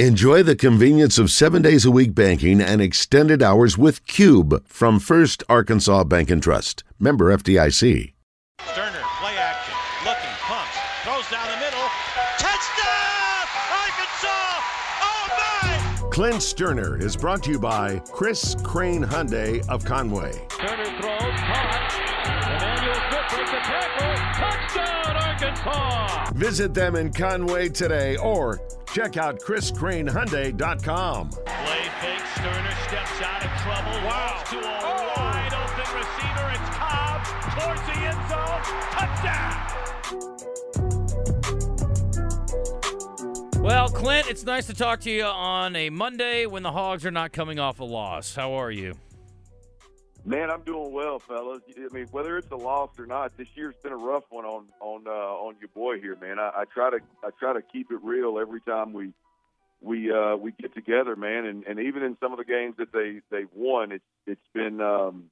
Enjoy the convenience of seven days a week banking and extended hours with Cube from First Arkansas Bank and Trust. Member FDIC. Stoerner, play action, looking, pumps, throws down the middle. Touchdown! Arkansas! Oh my! Clint Stoerner is brought to you by Chris Crain Hyundai of Conway. Turner throws, caught. Arkansas! Visit them in Conway today or check out chriscrainhyundai.com. Play fake, Stoerner steps out of trouble. Wow. To a oh. wide open receiver. It's Cobb towards the end zone. Touchdown! Well, Clint, it's nice to talk to you on a Monday when the Hogs are not coming off a loss. How are you? Man, I'm doing well, fellas. I mean, whether it's a loss or not, this year's been a rough one on on uh, on your boy here, man. I, I try to I try to keep it real every time we we uh, we get together, man. And, and even in some of the games that they they've won, it's it's been um,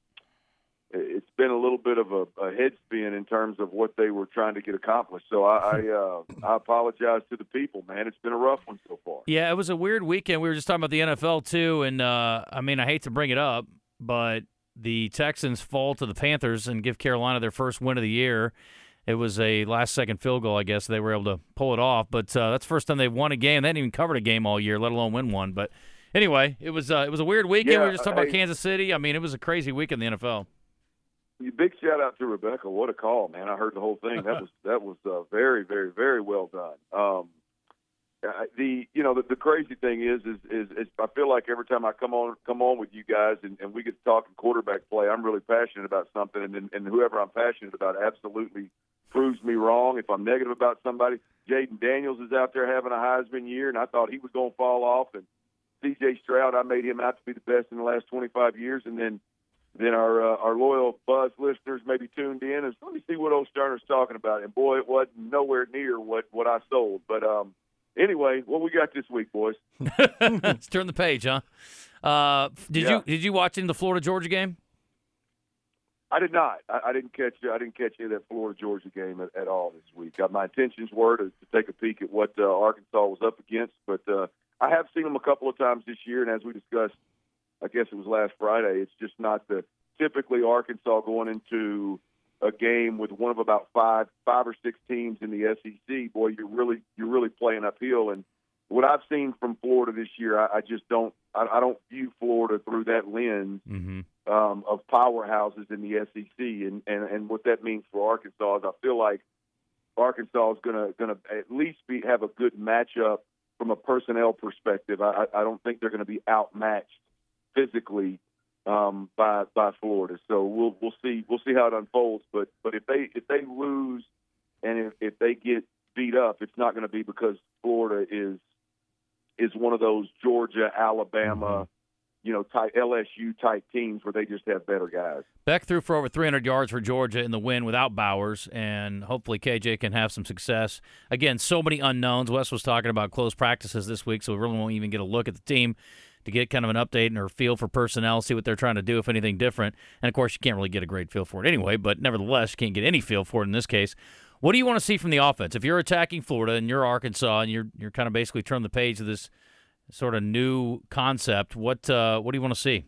it's been a little bit of a, a head spin in terms of what they were trying to get accomplished. So I I, uh, I apologize to the people, man. It's been a rough one so far. Yeah, it was a weird weekend. We were just talking about the NFL too, and uh, I mean, I hate to bring it up, but the Texans fall to the Panthers and give Carolina their first win of the year. It was a last second field goal, I guess. They were able to pull it off, but uh, that's the first time they've won a game. They hadn't even covered a game all year, let alone win one. But anyway, it was uh, it was a weird weekend. Yeah, we were just talking I- about Kansas City. I mean, it was a crazy week in the NFL. Big shout out to Rebecca. What a call, man! I heard the whole thing. That was that was uh, very, very, very well done. Um, uh, the you know the, the crazy thing is, is is is I feel like every time I come on come on with you guys and, and we get to talking quarterback play, I'm really passionate about something, and, and and whoever I'm passionate about absolutely proves me wrong. If I'm negative about somebody, Jayden Daniels is out there having a Heisman year, and I thought he was going to fall off, and C.J. Stroud, I made him out to be the best in the last 25 years, and then then our uh, our loyal Buzz listeners maybe tuned in and let me see what old Stoerner's talking about. And boy, it wasn't nowhere near what what I sold. But um, anyway, what we got this week, boys? Let's turn the page, huh? Uh, did Yeah. you did you watch in the Florida Georgia game? I did not. I, I didn't catch. I didn't catch any of that Florida Georgia game at, at all this week. Uh, my intentions were to, to take a peek at what uh, Arkansas was up against, but uh, I have seen them a couple of times this year. And as we discussed, I guess it was last Friday. It's just not the typically Arkansas going into a game with one of about five, five or six teams in the SEC. Boy, you're really you're really playing uphill. And what I've seen from Florida this year, I, I just don't. I, I don't view Florida through that lens Mm-hmm. um, of powerhouses in the SEC, and, and and what that means for Arkansas is I feel like Arkansas is going to going to at least be have a good matchup from a personnel perspective. I, I I don't think they're going to be outmatched physically um, by by Florida. So we'll we'll see we'll see how it unfolds. But but if they if they lose and if, if they get beat up, it's not going to be because Florida is is one of those Georgia, Alabama, you know, type LSU type teams where they just have better guys. Beck threw for over 300 yards for Georgia in the win without Bowers, and hopefully KJ can have some success. Again, so many unknowns. Wes was talking about close practices this week, so we really won't even get a look at the team to get kind of an update and or feel for personnel, see what they're trying to do, if anything different. And of course, you can't really get a great feel for it anyway, but nevertheless, you can't get any feel for it in this case. What do you want to see from the offense? If you're attacking Florida and you're Arkansas and you're you're kind of basically turning the page of this sort of new concept, what uh, what do you want to see?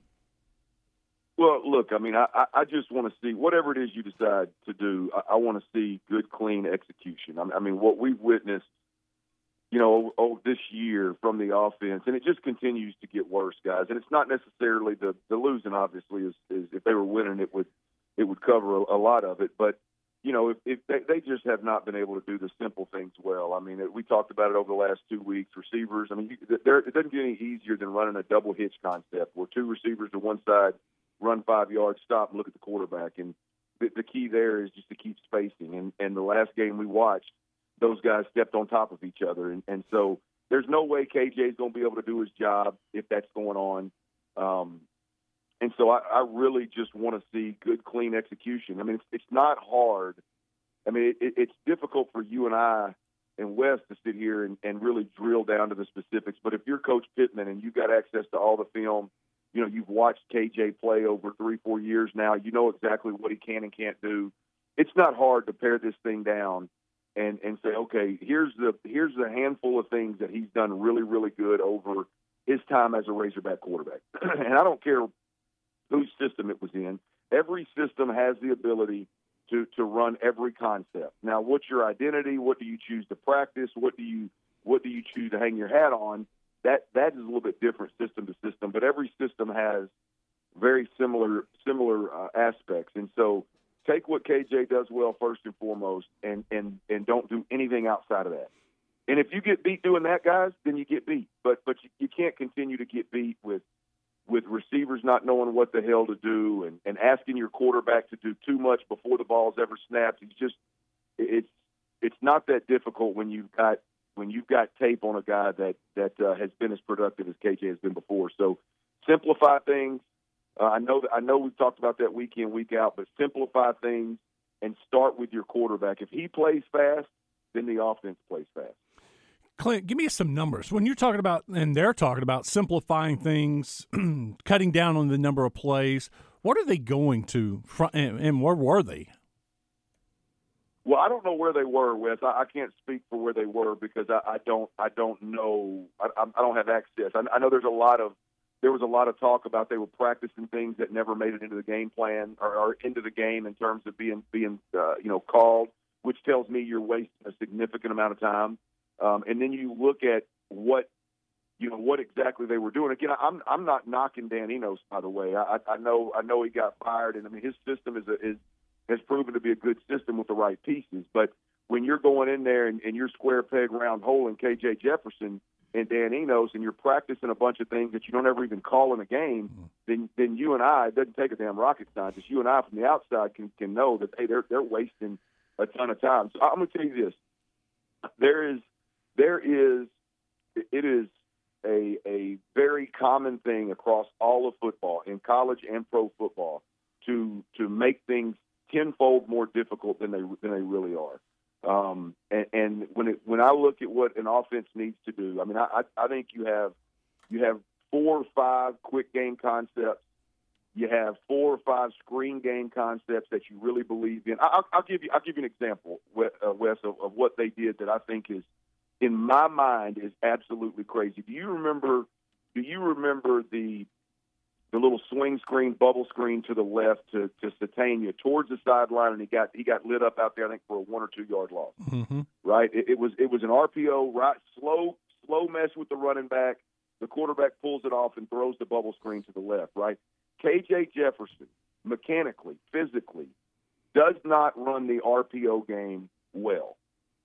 Well, look, I mean, I, I- I just want to see whatever it is you decide to do. I, I want to see good, clean execution. I, I mean, what we've witnessed, you know, oh, this year from the offense, and it just continues to get worse, guys. And it's not necessarily the the losing. Obviously, is, is if they were winning, it would it would cover a, a lot of it. But you know, if, if they, they just have not been able to do the simple things well. I mean, we talked about it over the last two weeks. Receivers, I mean, you, there, it doesn't get any easier than running a double hitch concept where two receivers to one side run five yards, stop, and look at the quarterback. And the, the key there is just to keep spacing. And, and the last game we watched, those guys stepped on top of each other. And, and so there's no way KJ is going to be able to do his job if that's going on. Um, and so I, I really just want to see good, clean execution. I mean, it's, it's not hard. I mean, it, it's difficult for you and I and Wes to sit here and, and really drill down to the specifics. But if you're Coach Pittman and you've got access to all the film, you know, you've watched KJ play over three, four years now, you know exactly what he can and can't do. It's not hard to pare this thing down and and say, okay, here's the here's the handful of things that he's done really really good over his time as a Razorback quarterback. and I don't care whose system it was in. Every system has the ability to to run every concept. Now, what's your identity? What do you choose to practice? What do you what do you choose to hang your hat on? That that is a little bit different system to system, but every system has very similar similar uh, aspects. And so, take what KJ does well first and foremost, and and and don't do anything outside of that. And if you get beat doing that, guys, then you get beat. But but you, you can't continue to get beat with with receivers not knowing what the hell to do and, and asking your quarterback to do too much before the ball's ever snapped. It's just it's it's not that difficult when you've got when you've got tape on a guy that that uh, has been as productive as KJ has been before. So simplify things. Uh, I know that I know we've talked about that week in week out, but simplify things and start with your quarterback. If he plays fast, then the offense plays fast. Clint, give me some numbers. When you're talking about, and they're talking about simplifying things, cutting down on the number of plays, what are they going to, and, and where were they? Well, I don't know where they were, Wes. I, I can't speak for where they were because I, I don't. I don't know. I, I don't have access. I, I know there's a lot of there was a lot of talk about they were practicing things that never made it into the game plan or, or into the game in terms of being being uh, you know called, which tells me you're wasting a significant amount of time. Um, and then you look at what you know what exactly they were doing. Again, I'm I'm not knocking Dan Enos, by the way. I, I know I know he got fired, and I mean his system is a, is has proven to be a good system with the right pieces. But going in there and, and you're square peg round hole in KJ Jefferson and Dan Enos, and you're practicing a bunch of things that you don't ever even call in a game, mm-hmm. then then you and I it doesn't take a damn rocket scientist. You and I from the outside can can know that hey they're they're wasting a ton of time. So I'm going to tell you this: there is there is it is a a very common thing across all of football in college and pro football to to make things tenfold more difficult than they than they really are. Um, and, and when it, when I look at what an offense needs to do, I mean, I, I think you have you have four or five quick game concepts. You have four or five screen game concepts that you really believe in. I'll, I'll give you I'll give you an example, Wes, of, of what they did that I think is in my mind is absolutely crazy. Do you remember? Do you remember the the little swing screen, bubble screen to the left to to Sategna towards the sideline, and he got he got lit up out there. I think for a one or two yard loss. Mm-hmm. Right? It, it was it was an RPO, right? Slow slow mess with the running back. The quarterback pulls it off and throws the bubble screen to the left. Right? KJ Jefferson, mechanically, physically, does not run the RPO game well.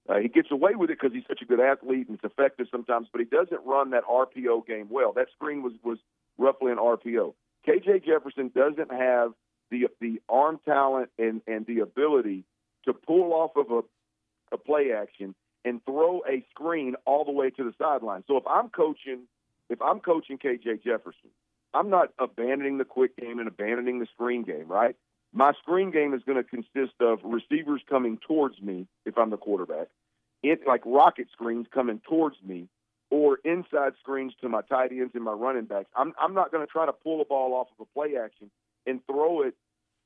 Uh, he gets away with it because he's such a good athlete and it's effective sometimes, but he doesn't run that RPO game well. That screen was was roughly an RPO. KJ Jefferson doesn't have the the arm talent and and the ability to pull off of a a play action and throw a screen all the way to the sideline. So if I'm coaching if I'm coaching KJ Jefferson, I'm not abandoning the quick game and abandoning the screen game, right? My screen game is going to consist of receivers coming towards me if I'm the quarterback, it like rocket screens coming towards me, or inside screens to my tight ends and my running backs. I'm I'm not going to try to pull a ball off of a play action and throw it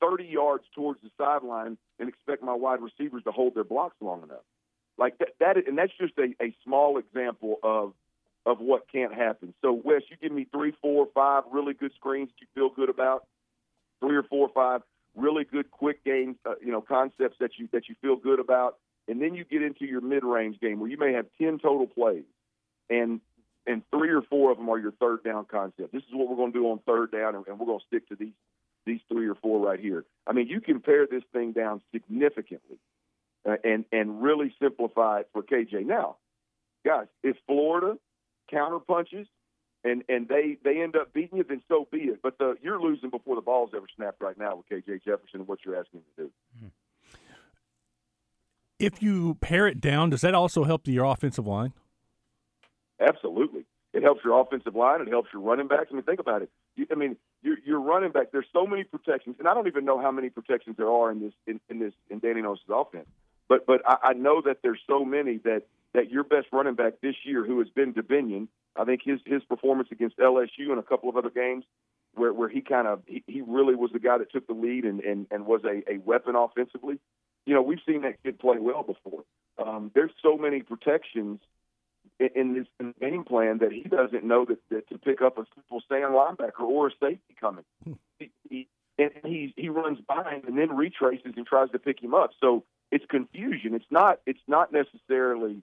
30 yards towards the sideline and expect my wide receivers to hold their blocks long enough. Like that, that and that's just a, a small example of of what can't happen. So, Wes, you give me three, four, five really good screens that you feel good about, three or four or five really good quick game, uh, you know, concepts that you that you feel good about, and then you get into your mid-range game where you may have ten total plays, and and three or four of them are your third down concept. This is what we're going to do on third down, and, and we're going to stick to these these three or four right here. I mean, you can pare this thing down significantly, uh, and and really simplify it for KJ. Now, guys, if Florida counter punches and and they they end up beating you, then so be it. But the, you're losing before the ball's ever snapped right now with KJ Jefferson and what you're asking him to do. If you pare it down, does that also help your offensive line? Absolutely, it helps your offensive line. It helps your running backs. I mean, think about it. You, I mean, your, your running back. There's so many protections, and I don't even know how many protections there are in this in, in this in Danny Enos' offense. But but I, I know that there's so many that that your best running back this year, who has been Dubinion, I think his his performance against LSU and a couple of other games where where he kind of he, he really was the guy that took the lead and and, and was a, a weapon offensively. you know, we've seen that kid play well before. Um, there's so many protections in, this in game plan that he doesn't know that, that to pick up a simple stand linebacker or a safety coming. Hmm. he, he, and he he runs by him and then retraces and tries to pick him up. So it's confusion. It's not it's not necessarily,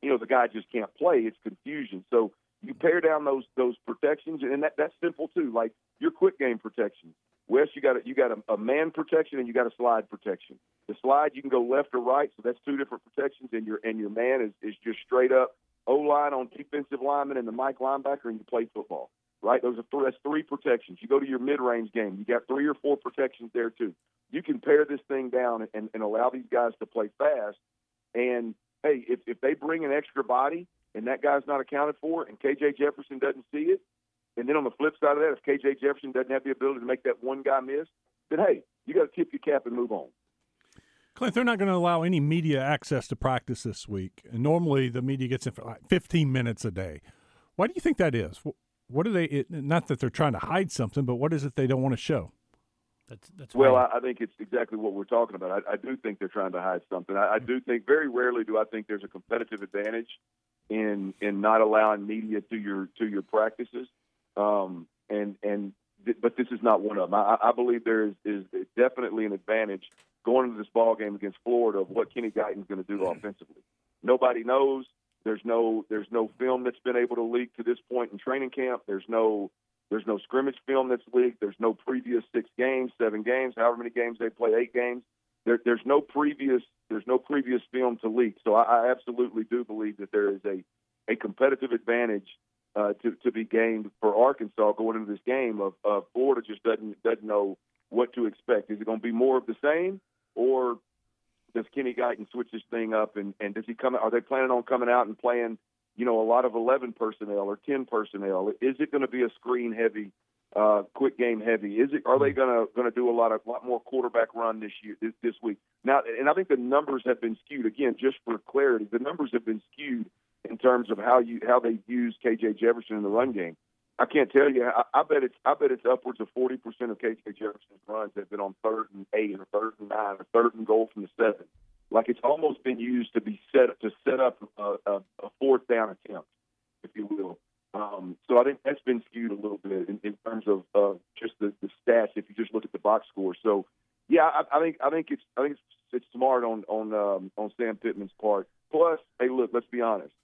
you know, the guy just can't play. It's confusion. So you pare down those those protections, and that that's simple too. Like your quick game protection. Wes, you got a, you got a, a man protection and you got a slide protection. The slide you can go left or right, so that's two different protections, and your and your man is, is just straight up O line on defensive lineman and the Mike linebacker, and you play football. Right? Those are three, that's three protections. You go to your mid range game, you got three or four protections there too. You can pare this thing down and, and allow these guys to play fast. And hey, if if they bring an extra body and that guy's not accounted for, and KJ Jefferson doesn't see it, and then on the flip side of that, if KJ Jefferson doesn't have the ability to make that one guy miss, then hey, you got to tip your cap and move on. Clint, they're not going to allow any media access to practice this week. And normally the media gets in for like 15 minutes a day. Why do you think that is? What do they, it, not that they're trying to hide something, but what is it they don't want to show? That's, that's well, I, I, think it's exactly what we're talking about. I, I do think they're trying to hide something. I, I do think very rarely do I think there's a competitive advantage in in not allowing media to your to your practices. Um, and and but this is not one of them. I, I believe there is, is definitely an advantage going into this ball game against Florida of what Kenny Guiton's going to do offensively. Nobody knows. There's no there's no film that's been able to leak to this point in training camp. There's no there's no scrimmage film that's leaked. There's no previous six games, seven games, however many games they play, eight games. There, there's no previous there's no previous film to leak. So I, I absolutely do believe that there is a a competitive advantage uh, to to be gained for Arkansas going into this game. Of, of Florida just doesn't doesn't know what to expect. Is it going to be more of the same, or does Kenny Guiton switch this thing up? And, and does he come? Are they planning on coming out and playing, you know, a lot of eleven personnel or ten personnel? Is it going to be a screen heavy, uh, quick game heavy? Is it? Are they going to going to do a lot of lot more quarterback run this year this, this week? Now, and I think the numbers have been skewed again. Just for clarity, the numbers have been skewed in terms of how you how they use KJ Jefferson in the run game. I can't tell you. I, I bet it's I bet it's upwards of forty percent of KJ Jefferson's runs have been on third and eight or third and nine or third and goal from the seven. Like it's almost been used to be set to set up a, a, a fourth down attempt, if you will. Um, so I think that's been skewed a little bit in, in terms of uh, just the, the stats. If you just look at the box score, so yeah, I, I think I think it's I think it's, it's smart on on um, on Sam Pittman's part. Plus, hey, look, let's be honest.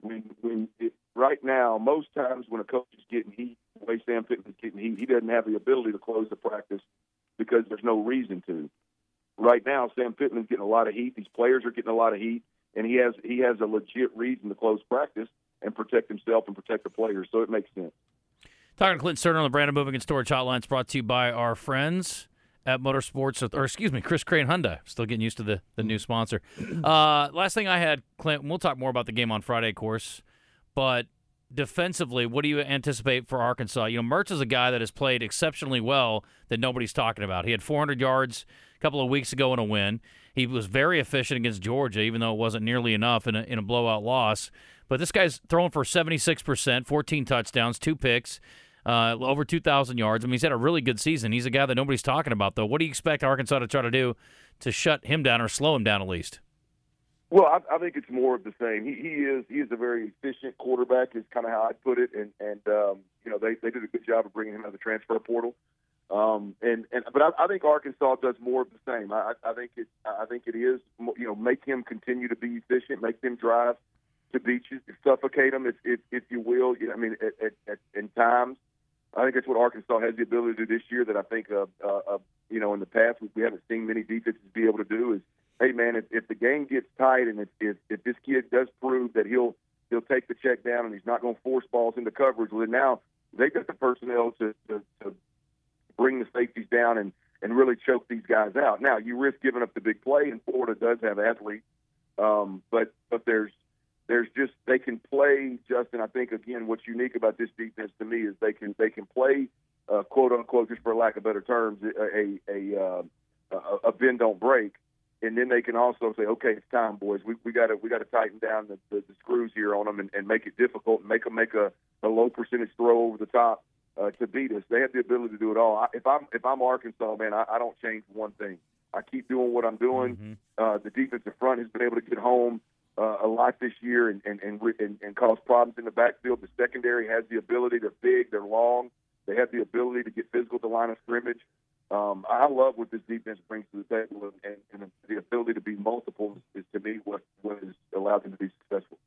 When when it, right now, most times when a coach is getting heat, the way Sam Pittman's getting heat, he doesn't have the ability to close the practice because there's no reason to. Right now, Sam Pittman's getting a lot of heat. These players are getting a lot of heat, and he has he has a legit reason to close practice and protect himself and protect the players. So it makes sense. Talking to Clinton Stoerner on the Brandon Moving and Storage Hotline is brought to you by our friends at Motorsports, or excuse me, Chris Crain Hyundai. Still getting used to the, the new sponsor. Uh, last thing I had, Clint, we'll talk more about the game on Friday, of course. But defensively, what do you anticipate for Arkansas? You know, Mertz is a guy that has played exceptionally well that nobody's talking about. He had 400 yards a couple of weeks ago in a win. He was very efficient against Georgia, even though it wasn't nearly enough in a, in a blowout loss. But this guy's throwing for 76%, 14 touchdowns, two picks, uh, over 2,000 yards. I mean, he's had a really good season. He's a guy that nobody's talking about, though. What do you expect Arkansas to try to do to shut him down or slow him down at least? Well, I, I think it's more of the same. He, he is he is a very efficient quarterback, is kind of how I'd put it. And and um, you know they they did a good job of bringing him out of the transfer portal. Um, and and but I, I think Arkansas does more of the same. I, I think it I think it is you know make him continue to be efficient, make them drive to beaches, suffocate them if if, if you will. I mean, at, at, at in times, I think that's what Arkansas has the ability to do this year. That I think uh, uh, uh you know in the past we, we haven't seen many defenses be able to do is hey man, if, if the game gets tight and if, if if this kid does prove that he'll he'll take the check down and he's not going to force balls into coverage, well then now they got the personnel to, to to bring the safeties down and and really choke these guys out. Now you risk giving up the big play, and Florida does have athletes, um, but but there's there's just they can play. Justin, I think again, what's unique about this defense to me is they can they can play uh, quote unquote, just for lack of better terms, a a, a, uh, a, bend don't break and then they can also say, okay, it's time, boys. We we got to we got to tighten down the, the, the screws here on them and, and make it difficult and make them make a, a low percentage throw over the top uh, to beat us. They have the ability to do it all. I, if I'm if I'm Arkansas, man, I, I don't change one thing. I keep doing what I'm doing. Mm-hmm. Uh, the defensive front has been able to get home uh, a lot this year and and, and and and cause problems in the backfield. The secondary has the ability. They're big. They're long. They have the ability to get physical at the line of scrimmage. Um, I love what this defense brings to the table, and, and the ability to be multiple is, is to me what what has allowed them to be successful.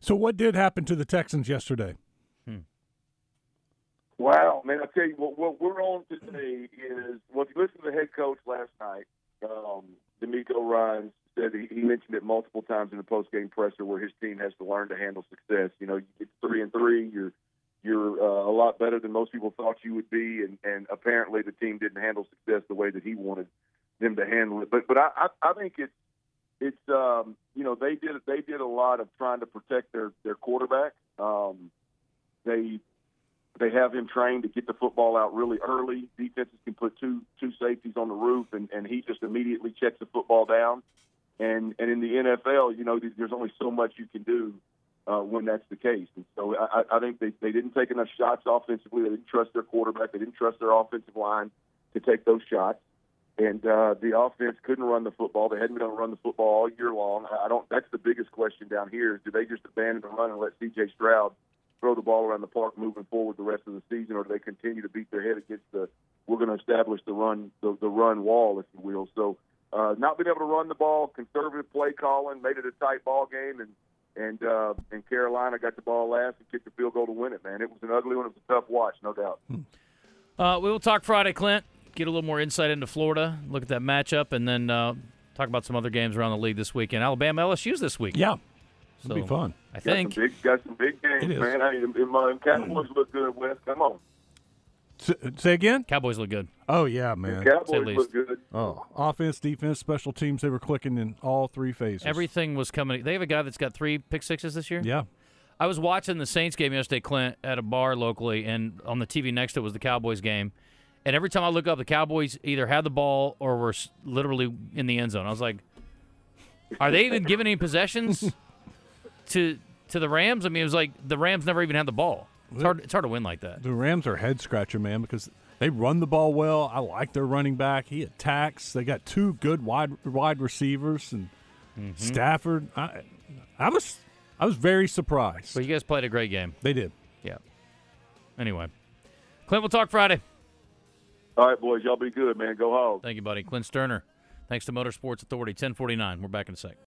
So, what did happen to the Texans yesterday? Wow, man! I tell you what, what we're on today is well. If you listen to the head coach last night, um, DeMeco Ryan said he, he mentioned it multiple times in the post game presser where his team has to learn to handle success. You know, you get three and three, you're you're uh, a lot better than most people thought you would be, and and apparently the team didn't handle success the way that he wanted them to handle it. But but I I, I think it's it's um, you know they did they did a lot of trying to protect their their quarterback. Um, they they have him trained to get the football out really early. Defenses can put two two safeties on the roof, and, and he just immediately checks the football down. And and in the NFL, you know, there's only so much you can do uh, when that's the case. And so I, I think they, they didn't take enough shots offensively. They didn't trust their quarterback. They didn't trust their offensive line to take those shots. And uh, the offense couldn't run the football. They hadn't been able to run the football all year long. I don't. That's the biggest question down here: is do they just abandon the run and let C.J. Stroud throw the ball around the park moving forward the rest of the season, or do they continue to beat their head against the we're going to establish the run the, the run wall, if you will. So uh, not being able to run the ball, conservative play calling, made it a tight ball game, and and uh, and Carolina got the ball last and kicked the field goal to win it. Man, it was an ugly one. It was a tough watch, no doubt. Uh, we will talk Friday, Clint. Get a little more insight into Florida. Look at that matchup, and then uh, talk about some other games around the league this weekend. Alabama LSU's this week. Yeah, so, it'll be fun. I Got think. some big, got some big games, It is. man. I mean, if my Cowboys look good, Wes. Come on, S- say again? Cowboys look good. Oh yeah, man. Cowboys look good. Oh, offense, defense, special teams. They were clicking in all three phases. Everything was coming. They have a guy that's got three pick sixes this year. Yeah. I was watching the Saints game yesterday, Clint, at a bar locally, and on the TV next to it was the Cowboys game. And every time I look up, the Cowboys either had the ball or were literally in the end zone. I was like, "Are they even giving any possessions to to the Rams?" I mean, it was like the Rams never even had the ball. It's hard. It's hard to win like that. The Rams are head scratcher, man, because they run the ball well. I like their running back. He attacks. They got two good wide wide receivers and Mm-hmm. Stafford. I, I was I was very surprised. But you guys played a great game. they did. Yeah. Anyway, Clint, we'll talk Friday. All right, boys, y'all be good, man. Go home. Thank you, buddy. Clint Stoerner. Thanks to Motorsports Authority. 1049. We're back in a sec.